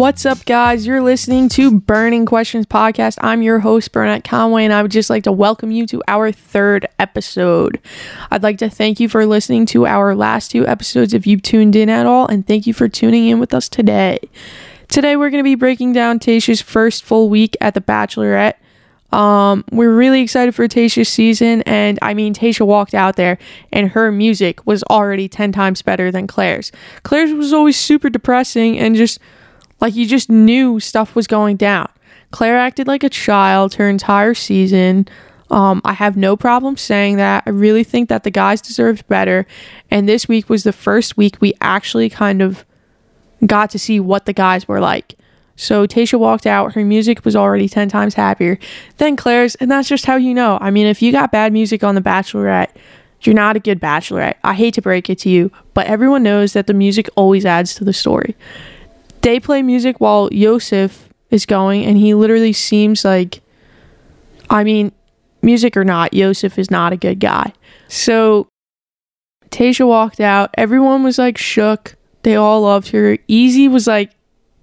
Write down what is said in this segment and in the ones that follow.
What's up, guys? You're listening to Burning Questions Podcast. I'm your host, Burnett Conway, and I would just like to welcome you to our third episode. I'd like to thank you for listening to our last two episodes if you tuned in at all, and thank you for tuning in with us today. Today, we're going to be breaking down Tayshia's first full week at The Bachelorette. Um, we're really excited for Tayshia's season, and I mean, Tayshia walked out there, and her music was already 10 times better than Clare's. Clare's was always super depressing and just like you just knew stuff was going down. Clare acted like a child her entire season. Um, I have no problem saying that. I really think that the guys deserved better. And this week was the first week we actually kind of got to see what the guys were like. So Tasha walked out. Her music was already 10 times happier than Clare's. And that's just how you know. I mean, if you got bad music on The Bachelorette, you're not a good bachelorette. I hate to break it to you, but everyone knows that the music always adds to the story they play music while Yosef is going, and he literally seems like, I mean, music or not, Yosef is not a good guy. So Tayshia walked out. Everyone was like shook. They all loved her. Eazy was like,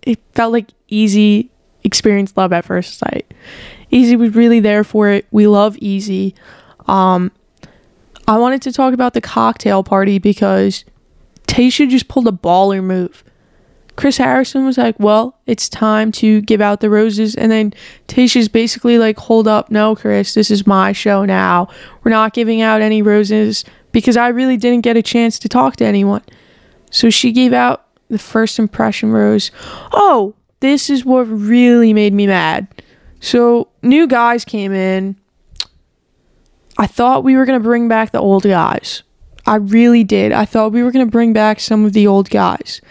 it felt like Eazy experienced love at first sight. Eazy was really there for it. We love Eazy. Um, I wanted to talk about the cocktail party because Tayshia just pulled a baller move. Chris Harrison was like, Well, it's time to give out the roses. And then Tayshia's basically like, Hold up, no, Chris, this is my show now. We're not giving out any roses because I really didn't get a chance to talk to anyone. So she gave out the first impression rose. Oh, this is what really made me mad. So new guys came in. I thought we were going to bring back the old guys. I really did. I thought we were going to bring back some of the old guys.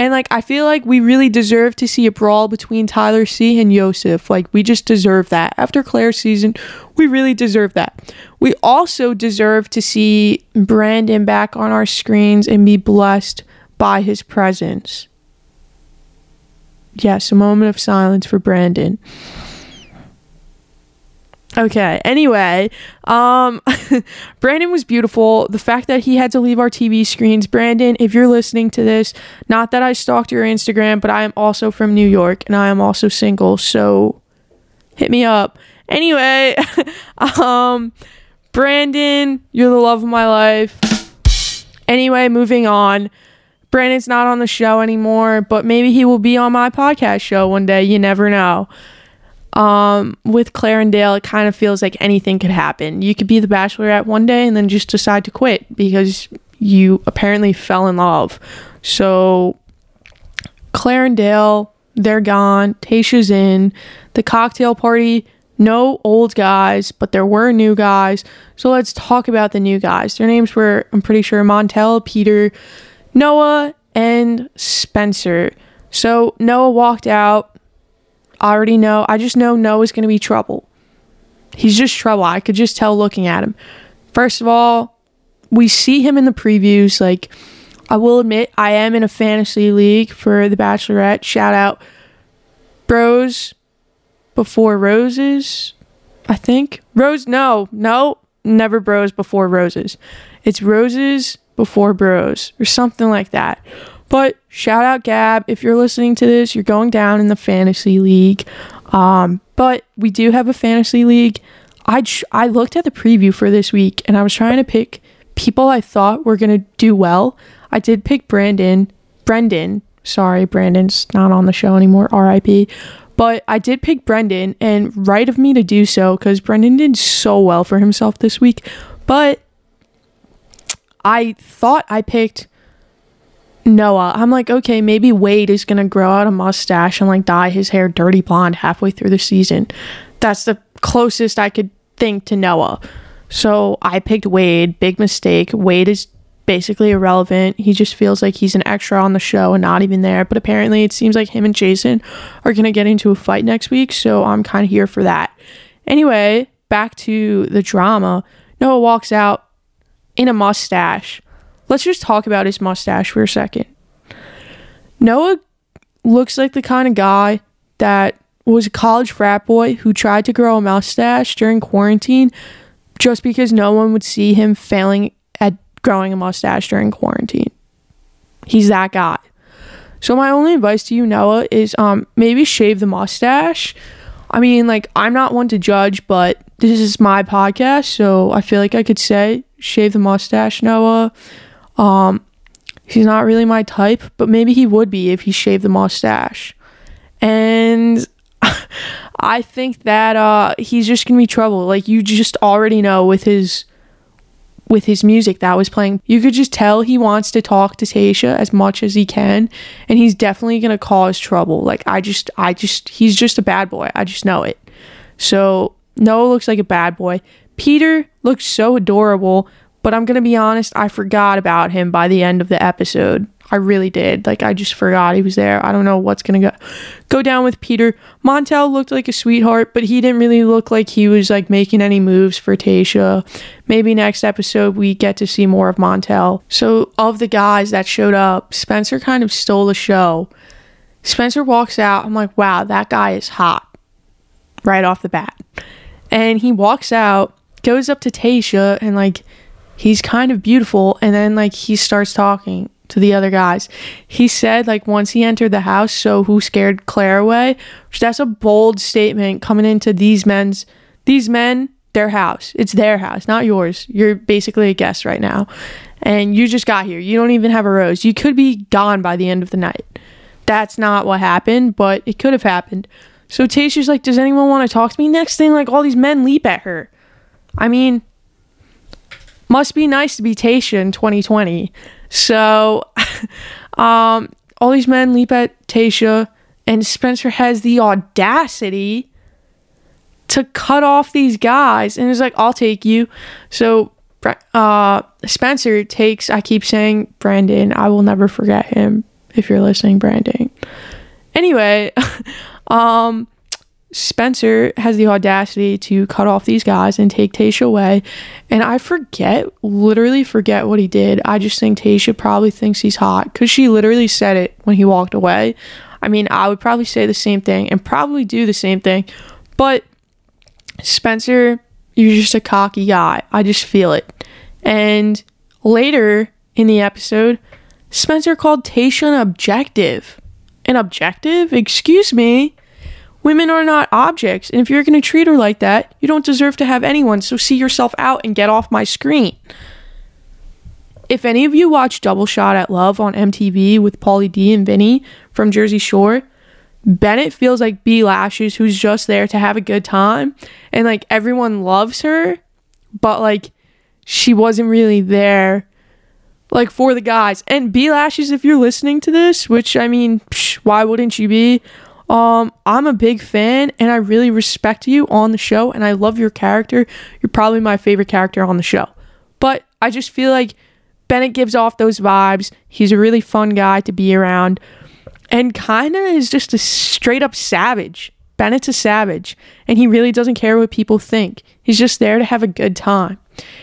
And like I feel like we really deserve to see a brawl between Tyler C and Yosef. Like we just deserve that. After Clare's season, we really deserve that. We also deserve to see Brandon back on our screens and be blessed by his presence. Yes, a moment of silence for Brandon. Okay. Anyway, um Brandon was beautiful. The fact that he had to leave our TV screens, Brandon, if you're listening to this, not that I stalked your Instagram, but I am also from New York and I am also single, so hit me up. Anyway, um Brandon, you're the love of my life. Anyway, moving on. Brandon's not on the show anymore, but maybe he will be on my podcast show one day. You never know um, with Clare and Dale, it kind of feels like anything could happen. You could be the bachelorette one day and then just decide to quit because you apparently fell in love. So Clare and Dale, they're gone. Tayshia's in. The cocktail party, no old guys, but there were new guys. So let's talk about the new guys. Their names were, I'm pretty sure, Montel, Peter, Noah, and Spencer. So Noah walked out Already know. I just know Noah's going to be trouble. He's just trouble. I could just tell looking at him. First of all, we see him in the previews. Like, I will admit, I am in a fantasy league for The Bachelorette. Shout out Bros Before Roses, I think. Rose, no, no, never Bros Before Roses. It's Roses Before Bros or something like that. But shout out Gab. If you're listening to this, you're going down in the fantasy league. Um, but we do have a fantasy league. I, I looked at the preview for this week and I was trying to pick people I thought were going to do well. I did pick Brandon. Brendan. Sorry, Brandon's not on the show anymore. RIP. But I did pick Brendan and right of me to do so because Brendan did so well for himself this week. But I thought I picked Noah. I'm like, okay, maybe Wade is gonna grow out a mustache and like dye his hair dirty blonde halfway through the season. That's the closest I could think to Noah. So I picked Wade. Big mistake. Wade is basically irrelevant. He just feels like he's an extra on the show and not even there. But apparently, it seems like him and Jason are gonna get into a fight next week. So I'm kind of here for that. Anyway, back to the drama. Noah walks out in a mustache Let's just talk about his mustache for a second. Noah looks like the kind of guy that was a college frat boy who tried to grow a mustache during quarantine just because no one would see him failing at growing a mustache during quarantine. He's that guy. So my only advice to you, Noah, is um maybe shave the mustache. I mean, like I'm not one to judge, but this is my podcast, so I feel like I could say shave the mustache, Noah. Um he's not really my type, but maybe he would be if he shaved the mustache. And I think that uh he's just to be trouble. Like you just already know with his with his music that was playing. You could just tell he wants to talk to Tasha as much as he can, and he's definitely gonna cause trouble. Like I just, I just, he's just a bad boy. I just know it. So Noah looks like a bad boy. Peter looks so adorable, but I'm gonna be honest, I forgot about him by the end of the episode. I really did. Like I just forgot he was there. I don't know what's gonna go go down with Peter. Montel looked like a sweetheart, but he didn't really look like he was like making any moves for Tasha. Maybe next episode we get to see more of Montel. So of the guys that showed up, Spencer kind of stole the show. Spencer walks out. I'm like, wow, that guy is hot. Right off the bat. And he walks out, goes up to Tasha and like he's kind of beautiful, and then like he starts talking to the other guys. He said like once he entered the house, so who scared Clare away? Which that's a bold statement coming into these men's these men, their house. It's their house, not yours. You're basically a guest right now. And you just got here. You don't even have a rose. You could be gone by the end of the night. That's not what happened, but it could have happened. So Tayshia's like, Does anyone want to talk to me? Next thing, like all these men leap at her. I mean, must be nice to be Tayshia in 2020. So, um, all these men leap at Tayshia, and Spencer has the audacity to cut off these guys, and he's like, "I'll take you." So, uh, Spencer takes. I keep saying Brandon. I will never forget him. If you're listening, Brandon. Anyway, um, Spencer has the audacity to cut off these guys and take Tasha away. And I forget, literally forget what he did. I just think Tasha probably thinks he's hot because she literally said it when he walked away. I mean, I would probably say the same thing and probably do the same thing. But Spencer, you're just a cocky guy. I just feel it. And later in the episode, Spencer called Tasha an objective. An objective? Excuse me. Women are not objects, and if you're going to treat her like that, you don't deserve to have anyone, so see yourself out and get off my screen. If any of you watch Double Shot at Love on MTV with Pauly D and Vinny from Jersey Shore, Bennett feels like B Lashes who's just there to have a good time and like everyone loves her, but like she wasn't really there like for the guys. And B Lashes, if you're listening to this, which I mean, psh, why wouldn't you be? Um, I'm a big fan and I really respect you on the show and I love your character. You're probably my favorite character on the show. But I just feel like Bennett gives off those vibes. He's a really fun guy to be around and kind of is just a straight up savage. Bennett's a savage and he really doesn't care what people think. He's just there to have a good time.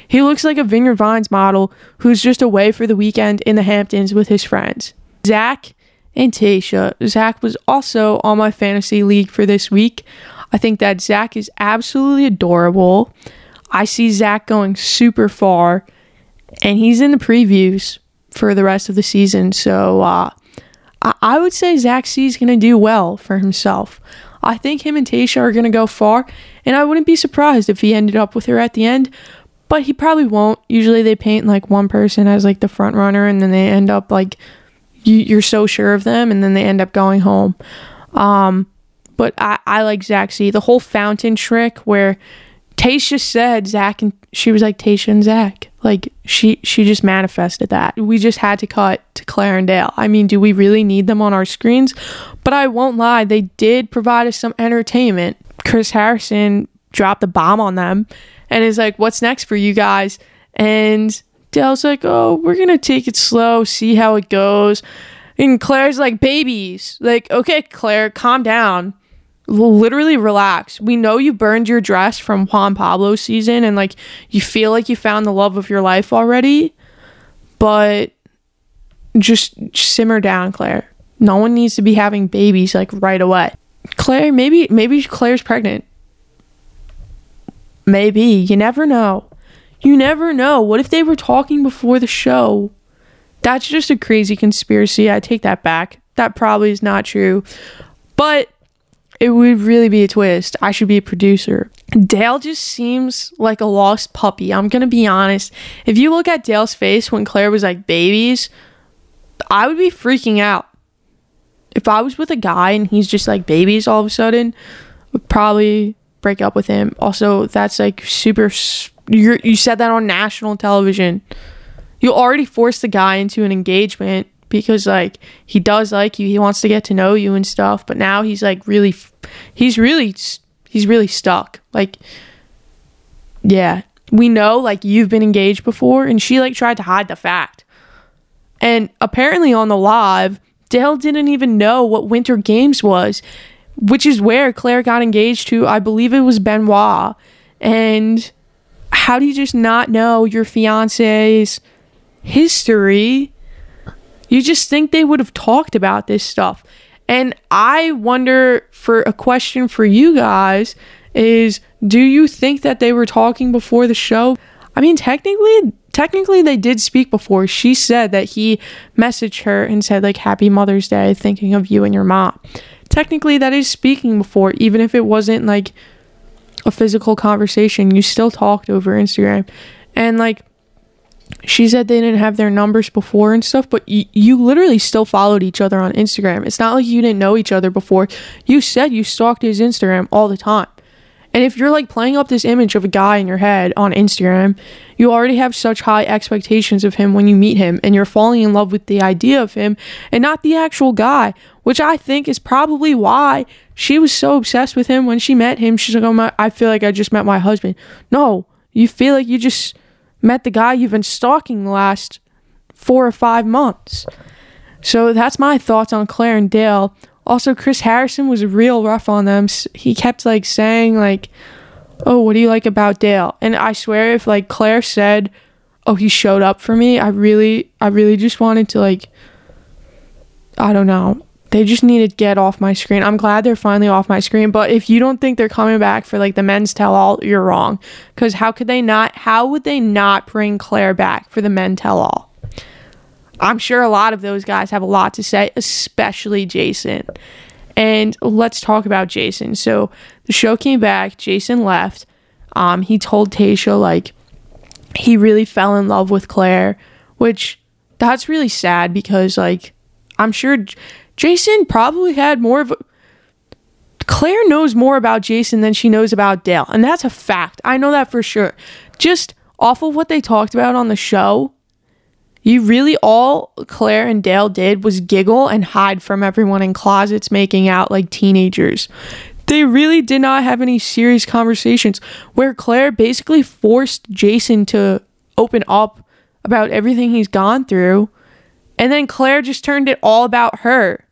He looks like a Vineyard Vines model who's just away for the weekend in the Hamptons with his friends. Zac and Tasha. Zac was also on my fantasy league for this week. I think that Zac is absolutely adorable. I see Zac going super far, and he's in the previews for the rest of the season. So uh, I-, I would say Zac C is going to do well for himself. I think him and Tasha are going to go far, and I wouldn't be surprised if he ended up with her at the end. But he probably won't. Usually they paint like one person as like the front runner, and then they end up like you, you're so sure of them and then they end up going home. Um, but I, I like C. The whole fountain trick where Tayshia said Zac and she was like Tayshia and Zac. Like she she just manifested that. We just had to cut to Clare and Dale. I mean, do we really need them on our screens? But I won't lie, they did provide us some entertainment. Chris Harrison dropped the bomb on them and is like, "What's next for you guys?" And Dale's like, oh, we're going to take it slow, see how it goes. And Clare's like, babies. Like, okay, Clare, calm down. Literally relax. We know you burned your dress from Juan Pablo season and like you feel like you found the love of your life already, but just simmer down, Clare. No one needs to be having babies like right away. Clare, maybe maybe Clare's pregnant. Maybe. You never know. You never know. What if they were talking before the show? That's just a crazy conspiracy. I take that back. that probably is not true. But it would really be a twist. I should be a producer. Dale just seems like a lost puppy. I'm going to be honest. If you look at Dale's face when Clare was like babies, I would be freaking out. If I was with a guy and he's just like babies all of a sudden, would probably break up with him. Also, that's like super you you said that on national television. You already forced the guy into an engagement because like he does like you. He wants to get to know you and stuff. But now he's like really he's really he's really stuck. Like yeah. We know like you've been engaged before. And she like tried to hide the fact. And apparently on the live dale didn't even know what winter games was which is where clare got engaged to. I believe it was benoit. And how do you just not know your fiance's history you just think they would have talked about this stuff. And I wonder for a question for you guys is do you think that they were talking before the show? I mean, technically technically they did speak before. She said that he messaged her and said like happy Mother's Day, thinking of you and your mom. Technically that is speaking before even if it wasn't like a physical conversation. You still talked over Instagram. And like she said they didn't have their numbers before and stuff, but y- you literally still followed each other on Instagram. It's not like you didn't know each other before. You said you stalked his Instagram all the time. And if you're like playing up this image of a guy in your head on Instagram, you already have such high expectations of him when you meet him and you're falling in love with the idea of him and not the actual guy, which I think is probably why she was so obsessed with him when she met him. She's like, "Oh my, I feel like I just met my husband." No, you feel like you just met the guy you've been stalking the last four or five months. So that's my thoughts on Clare and Dale. Also, Chris Harrison was real rough on them. He kept like saying like, "Oh, what do you like about Dale?" And I swear, if like Clare said, "Oh, he showed up for me," I really, I really just wanted to like, I don't know, they just need to get off my screen. I'm glad they're finally off my screen, but if you don't think they're coming back for like the men's tell all, you're wrong. Cuz how could they not how would they not bring Clare back for the men tell all? I'm sure a lot of those guys have a lot to say, especially Jason. And let's talk about Jason. So the show came back, Jason left. Um he told Tayshia like he really fell in love with Clare, which that's really sad because like I'm sure Jason probably had more of a, Clare knows more about Jason than she knows about Dale. And that's a fact. I know that for sure. Just off of what they talked about on the show, you really all Clare and Dale did was giggle and hide from everyone in closets making out like teenagers. They really did not have any serious conversations where Clare basically forced Jason to open up about everything he's gone through. And then Clare just turned it all about her.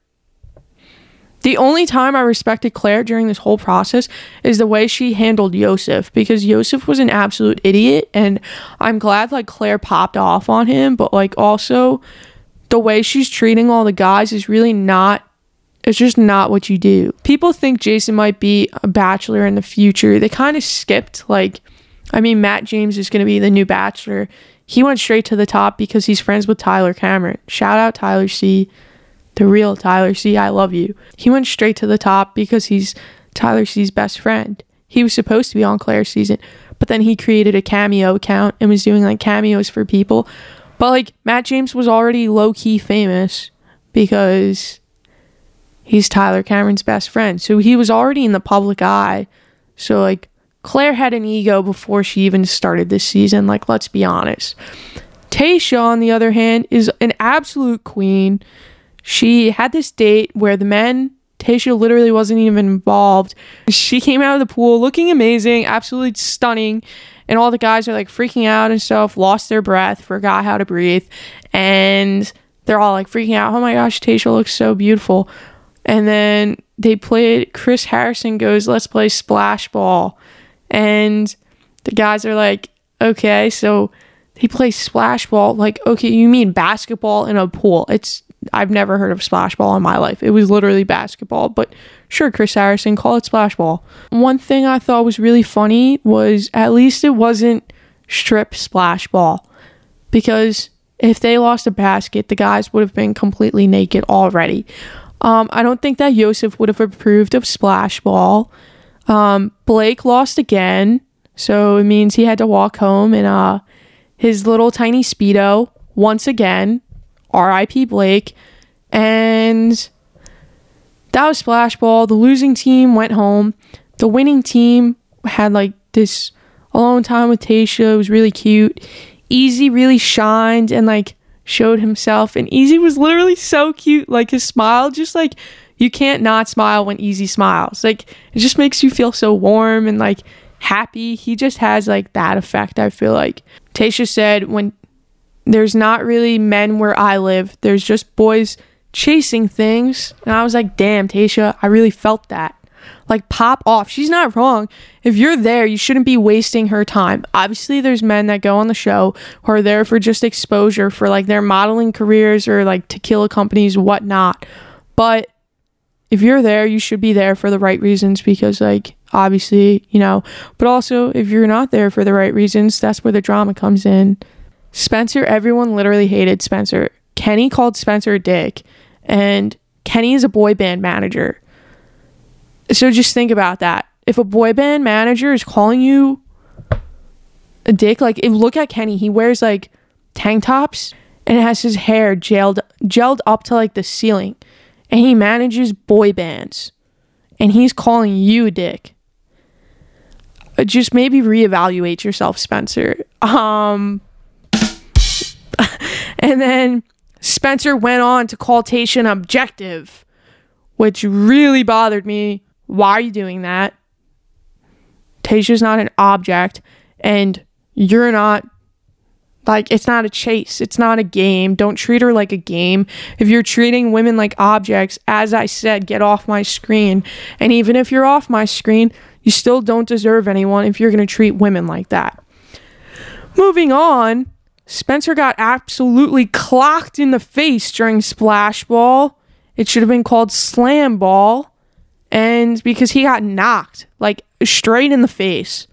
The only time I respected Clare during this whole process is the way she handled Yosef because Yosef was an absolute idiot and I'm glad like Clare popped off on him, but like also the way she's treating all the guys is really not it's just not what you do. People think Jason might be a bachelor in the future. They kind of skipped like I mean Matt James is going to be the new bachelor. He went straight to the top because he's friends with Tyler Cameron. Shout out Tyler C the real Tyler C. I love you. He went straight to the top because he's Tyler C's best friend. He was supposed to be on Clare's season, but then he created a cameo account and was doing like cameos for people. But like Matt James was already low key famous because he's Tyler Cameron's best friend. So he was already in the public eye. So like Clare had an ego before she even started this season. Like, let's be honest. Tayshia, on the other hand, is an absolute queen. She had this date where the men, Tayshia literally wasn't even involved. She came out of the pool looking amazing, absolutely stunning. And all the guys are like freaking out and stuff, lost their breath, forgot how to breathe. And they're all like freaking out. Oh my gosh, Tayshia looks so beautiful. And then they played, Chris Harrison goes, let's play splash ball. And the guys are like, okay, so they play splash ball. Like, okay, you mean basketball in a pool. It's I've never heard of splash ball in my life. It was literally basketball, but sure, Chris Harrison, call it splash ball. One thing I thought was really funny was at least it wasn't strip splash ball because if they lost a basket, the guys would have been completely naked already. Um, I don't think that Yosef would have approved of splash ball. Um, Blake lost again, so it means he had to walk home in uh, his little tiny speedo once again. R.I.P. Blake, and that was splash ball. The losing team went home. The winning team had like this alone time with Tayshia. It was really cute. Eazy really shined and like showed himself, and Eazy was literally so cute. Like his smile, just like you can't not smile when Eazy smiles. Like it just makes you feel so warm and like happy. He just has like that effect. I feel like Tayshia said when there's not really men where I live. There's just boys chasing things. And I was like, damn, Tasha, I really felt that. Like, pop off. She's not wrong. If you're there, you shouldn't be wasting her time. Obviously, there's men that go on the show who are there for just exposure for like their modeling careers or like tequila companies, whatnot. But if you're there, you should be there for the right reasons because, like, obviously, you know, but also if you're not there for the right reasons, that's where the drama comes in. Spencer, everyone literally hated Spencer. Kenny called Spencer a dick, and Kenny is a boy band manager. So just think about that. If a boy band manager is calling you a dick, like if, look at Kenny, he wears like tank tops and has his hair gelled gelled up to like the ceiling, and he manages boy bands, and he's calling you a dick. Uh, just maybe reevaluate yourself, Spencer. Um, and then Spencer went on to call Tayshia objective, which really bothered me. Why are you doing that? Tayshia's not an object, and you're not like it's not a chase, it's not a game. Don't treat her like a game. If you're treating women like objects, as I said, get off my screen. And even if you're off my screen, you still don't deserve anyone if you're going to treat women like that. Moving on, Spencer got absolutely clocked in the face during Splash Ball. It should have been called Slam Ball. And because he got knocked, like straight in the face.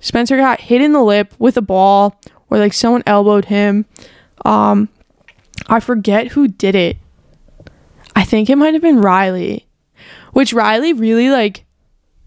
Spencer got hit in the lip with a ball, or like someone elbowed him. Um, I forget who did it. I think it might have been Riley, which Riley really like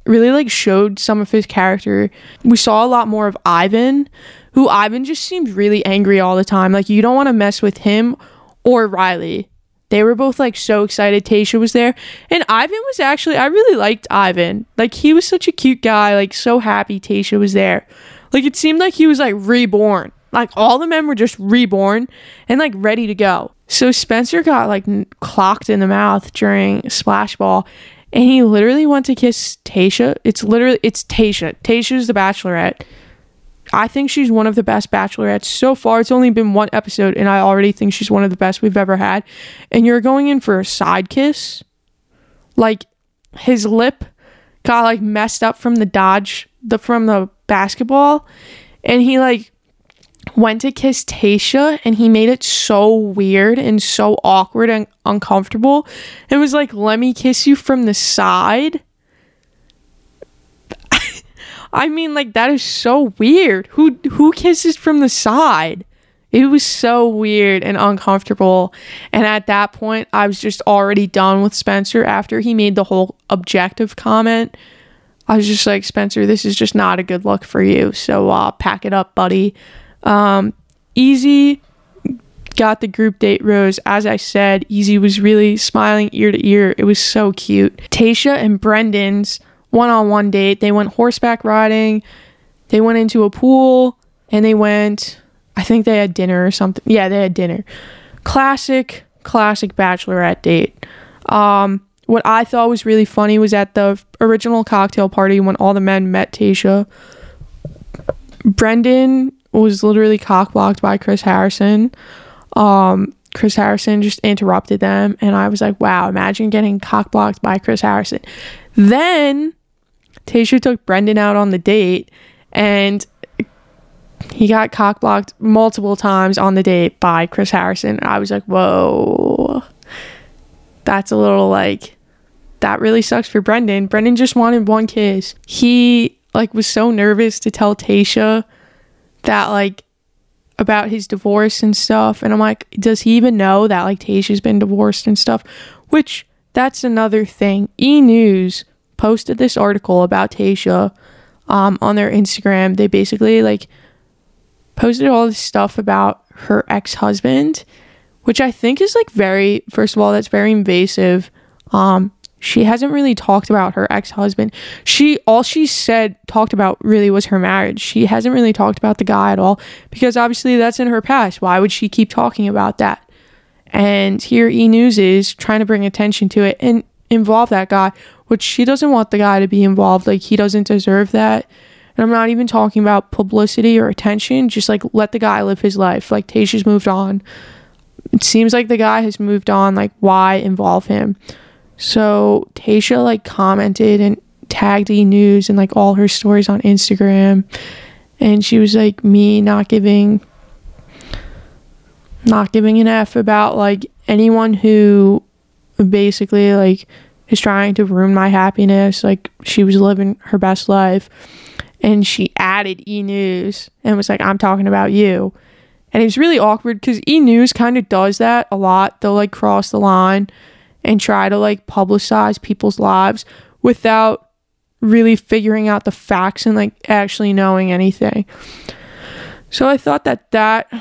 really like showed some of his character. We saw a lot more of Ivan, who Ivan just seemed really angry all the time. Like you don't want to mess with him or Riley. They were both like so excited Tayshia was there. And Ivan was actually I really liked Ivan. Like he was such a cute guy, like so happy Tayshia was there. Like it seemed like he was like reborn. Like all the men were just reborn and like ready to go. So Spencer got like n- clocked in the mouth during Splash Ball and he literally went to kiss Tayshia. It's literally it's Tayshia. Tayshia's the bachelorette. I think she's one of the best bachelorettes so far. It's only been one episode, and I already think she's one of the best we've ever had. And you're going in for a side kiss? Like his lip got like messed up from the dodge the from the basketball, and he like went to kiss Tasha, and he made it so weird and so awkward and uncomfortable. It was like, let me kiss you from the side. I mean, like that is so weird. Who who kisses from the side? It was so weird and uncomfortable. And at that point, I was just already done with Spencer after he made the whole objective comment. I was just like, Spencer, this is just not a good look for you. So uh, pack it up, buddy. Um, Eazy got the group date rose. As I said, Eazy was really smiling ear to ear. It was so cute. Tasha and Brendan's one on one date, they went horseback riding, they went into a pool, and they went, I think they had dinner or something. Yeah, they had dinner. Classic, classic bachelorette date. Um, what I thought was really funny was at the original cocktail party when all the men met Tasha. Brendan was literally cockblocked by Chris Harrison. Um, Chris Harrison just interrupted them, and I was like, wow, imagine getting cockblocked by Chris Harrison. Then Tayshia took Brendan out on the date, and he got cockblocked multiple times on the date by Chris Harrison. I was like, whoa, that's a little like, that really sucks for Brendan. Brendan just wanted one kiss. He like was so nervous to tell Tayshia that like about his divorce and stuff. And I'm like, does he even know that like Tayshia's been divorced and stuff? Which that's another thing. E News posted this article about Tayshia um, on their Instagram. They basically like posted all this stuff about her ex husband, which I think is like very, first of all, that's very invasive. Um, she hasn't really talked about her ex-husband. She all she said talked about really was her marriage. She hasn't really talked about the guy at all because obviously that's in her past. Why would she keep talking about that? And here E News is trying to bring attention to it and involve that guy, which she doesn't want the guy to be involved. Like he doesn't deserve that. And I'm not even talking about publicity or attention. Just like let the guy live his life. Like Tayshia's moved on. It seems like the guy has moved on. Like why involve him? So Tayshia like commented and tagged E News and like all her stories on Instagram. And she was like me not giving not giving an F about like anyone who basically like is trying to ruin my happiness. Like she was living her best life. And she added E News and was like, I'm talking about you. And it was really awkward because E News kind of does that a lot. They'll like cross the line and try to like publicize people's lives without really figuring out the facts and like actually knowing anything. So I thought that that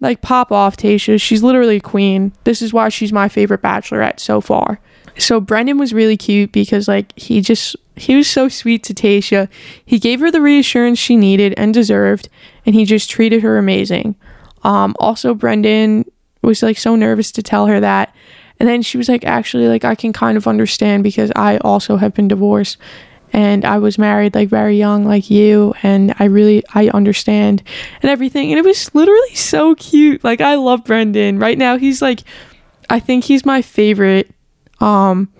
like pop off Tayshia, she's literally a queen. This is why she's my favorite bachelorette so far. So Brendan was really cute because like he just he was so sweet to Tayshia. He gave her the reassurance she needed and deserved and he just treated her amazing. Um also Brendan was like so nervous to tell her that and then she was like, actually, like, I can kind of understand because I also have been divorced and I was married like very young, like you, and I really, I understand and everything. And it was literally so cute. Like, I love Brendan. Right now, he's like, I think he's my favorite. Um,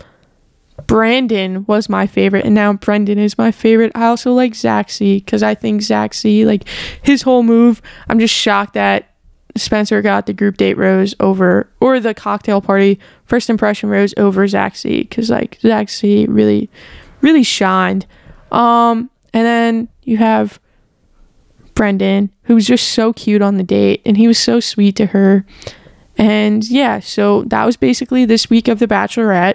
Brandon was my favorite, and now Brendan is my favorite. I also like C because I think C, like his whole move, I'm just shocked that Spencer got the group date rose over, or the cocktail party first impression rose over C because like C really, really shined. Um, and then you have Brendan, who was just so cute on the date, and he was so sweet to her. And yeah, so that was basically this week of The Bachelorette.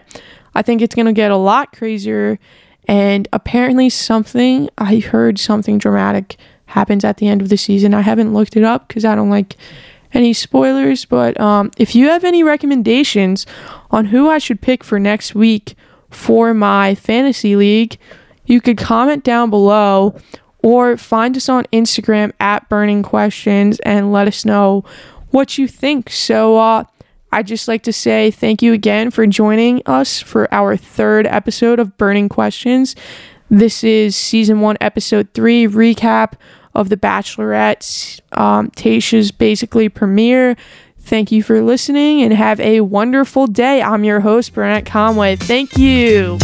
I think it's gonna get a lot crazier, and apparently something I heard something dramatic happens at the end of the season. I haven't looked it up because I don't like any spoilers, but um, if you have any recommendations on who I should pick for next week for my fantasy league, you could comment down below or find us on Instagram at Burning Questions and let us know what you think. So, uh, I'd just like to say thank you again for joining us for our third episode of Burning Questions. This is season one, episode three recap of The Bachelorette, um, Tayshia's basically premiere. Thank you for listening and have a wonderful day. I'm your host, Burnett Conway. Thank you.